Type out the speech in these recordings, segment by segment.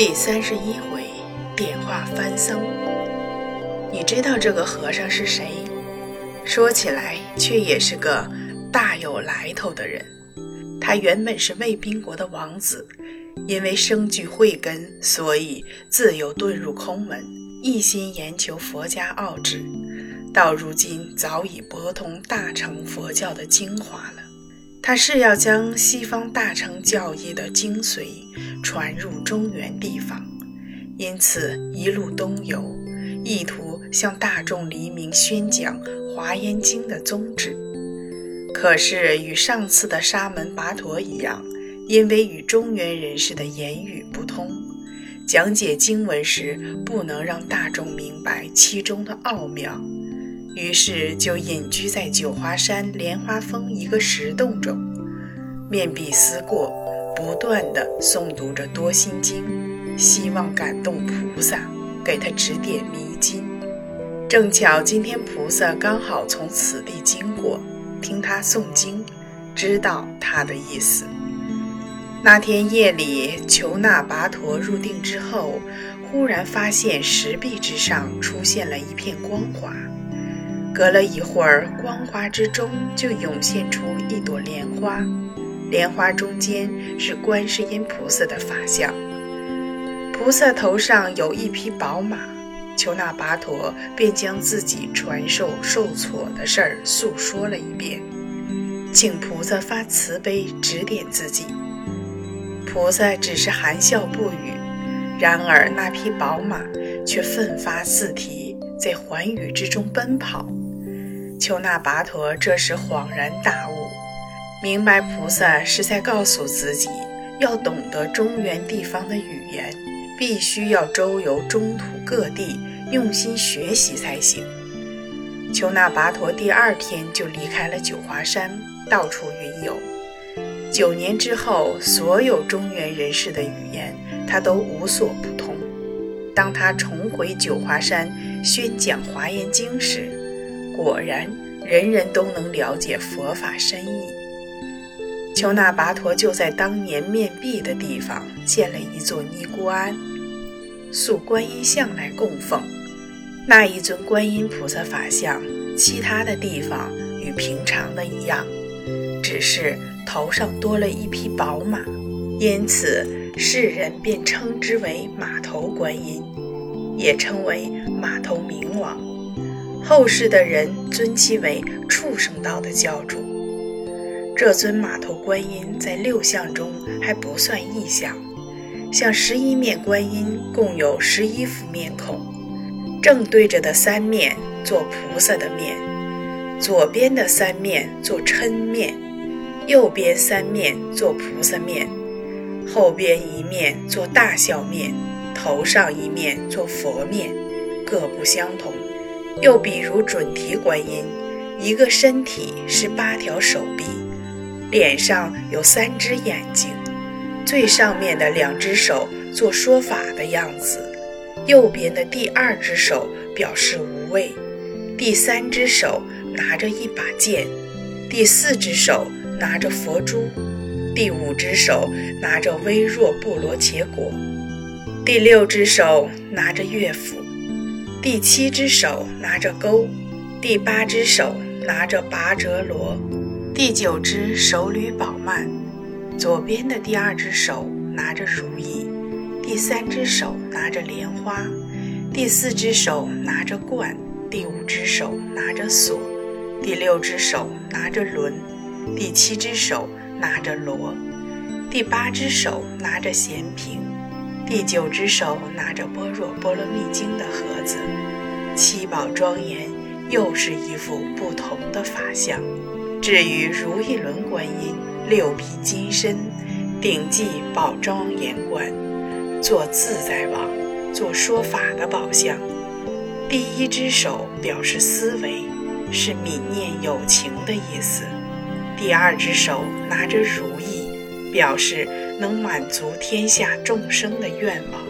第三十一回，点化番僧。你知道这个和尚是谁？说起来，却也是个大有来头的人。他原本是魏宾国的王子，因为生具慧根，所以自幼遁入空门，一心研求佛家奥旨。到如今，早已博通大乘佛教的精华了。他是要将西方大乘教义的精髓传入中原地方，因此一路东游，意图向大众黎明宣讲《华严经》的宗旨。可是与上次的沙门拔陀一样，因为与中原人士的言语不通，讲解经文时不能让大众明白其中的奥妙。于是就隐居在九华山莲花峰一个石洞中，面壁思过，不断地诵读着多心经，希望感动菩萨，给他指点迷津。正巧今天菩萨刚好从此地经过，听他诵经，知道他的意思。那天夜里，求那跋陀入定之后，忽然发现石壁之上出现了一片光华。隔了一会儿，光华之中就涌现出一朵莲花，莲花中间是观世音菩萨的法相。菩萨头上有一匹宝马，求那跋陀便将自己传授受挫的事儿诉说了一遍，请菩萨发慈悲指点自己。菩萨只是含笑不语，然而那匹宝马却奋发四蹄，在寰宇之中奔跑。丘那跋陀这时恍然大悟，明白菩萨是在告诉自己，要懂得中原地方的语言，必须要周游中土各地，用心学习才行。求那跋陀第二天就离开了九华山，到处云游。九年之后，所有中原人士的语言，他都无所不通。当他重回九华山宣讲《华严经》时，果然，人人都能了解佛法深意。丘那跋陀就在当年面壁的地方建了一座尼姑庵，塑观音像来供奉。那一尊观音菩萨法像，其他的地方与平常的一样，只是头上多了一匹宝马，因此世人便称之为马头观音，也称为马头明王。后世的人尊其为畜生道的教主。这尊马头观音在六相中还不算异相，像十一面观音共有十一副面孔，正对着的三面做菩萨的面，左边的三面做嗔面，右边三面做菩萨面，后边一面做大笑面，头上一面做佛面，各不相同。又比如准提观音，一个身体是八条手臂，脸上有三只眼睛，最上面的两只手做说法的样子，右边的第二只手表示无畏，第三只手拿着一把剑，第四只手拿着佛珠，第五只手拿着微弱布罗切果，第六只手拿着乐府。第七只手拿着钩，第八只手拿着拔折罗，第九只手捋宝曼，左边的第二只手拿着如意，第三只手拿着莲花，第四只手拿着冠，第五只手拿着锁，第六只手拿着轮，第七只手拿着螺，第八只手拿着弦瓶。第九只手拿着《般若波罗蜜经》的盒子，七宝庄严，又是一副不同的法相。至于如意轮观音，六臂金身，顶髻宝庄严观，做自在王，做说法的宝相。第一只手表示思维，是泯念有情的意思；第二只手拿着如意，表示。能满足天下众生的愿望。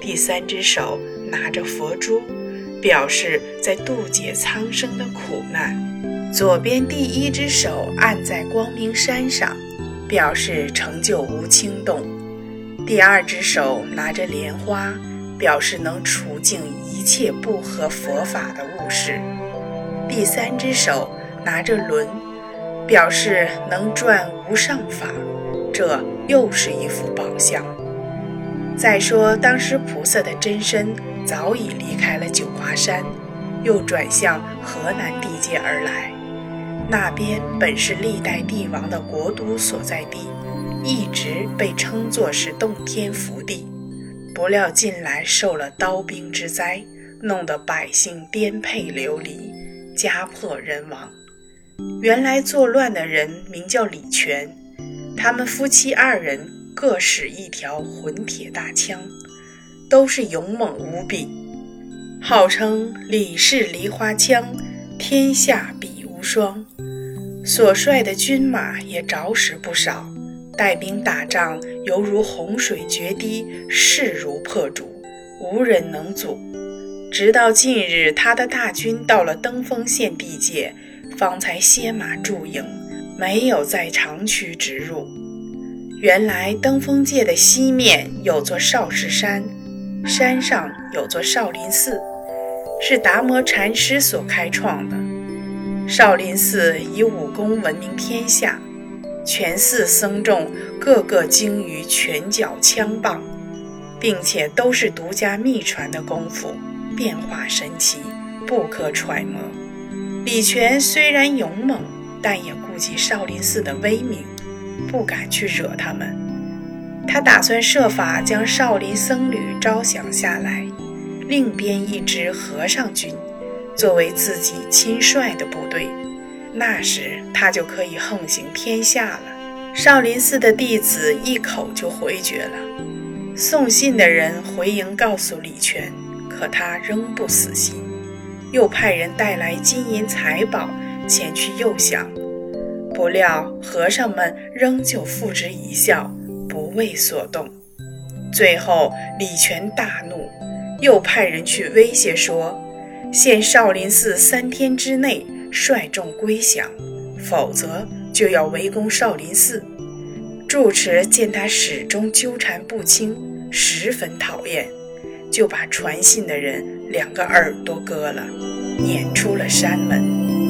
第三只手拿着佛珠，表示在渡解苍生的苦难。左边第一只手按在光明山上，表示成就无轻动。第二只手拿着莲花，表示能除净一切不合佛法的物事；第三只手拿着轮，表示能转无上法，这又是一副宝相。再说，当时菩萨的真身早已离开了九华山，又转向河南地界而来。那边本是历代帝王的国都所在地，一直被称作是洞天福地。不料近来受了刀兵之灾，弄得百姓颠沛流离，家破人亡。原来作乱的人名叫李全，他们夫妻二人各使一条混铁大枪，都是勇猛无比，号称李氏梨花枪，天下比无双。所率的军马也着实不少，带兵打仗犹如洪水决堤，势如破竹，无人能阻。直到近日，他的大军到了登封县地界，方才歇马驻营，没有再长驱直入。原来登封界的西面有座少室山，山上有座少林寺，是达摩禅师所开创的。少林寺以武功闻名天下，全寺僧众个个精于拳脚枪棒，并且都是独家秘传的功夫，变化神奇，不可揣摩。李全虽然勇猛，但也顾及少林寺的威名，不敢去惹他们。他打算设法将少林僧侣招降下来，另编一支和尚军。作为自己亲率的部队，那时他就可以横行天下了。少林寺的弟子一口就回绝了。送信的人回营告诉李全，可他仍不死心，又派人带来金银财宝前去诱降。不料和尚们仍旧付之一笑，不为所动。最后李全大怒，又派人去威胁说。限少林寺三天之内率众归降，否则就要围攻少林寺。住持见他始终纠缠不清，十分讨厌，就把传信的人两个耳朵割了，撵出了山门。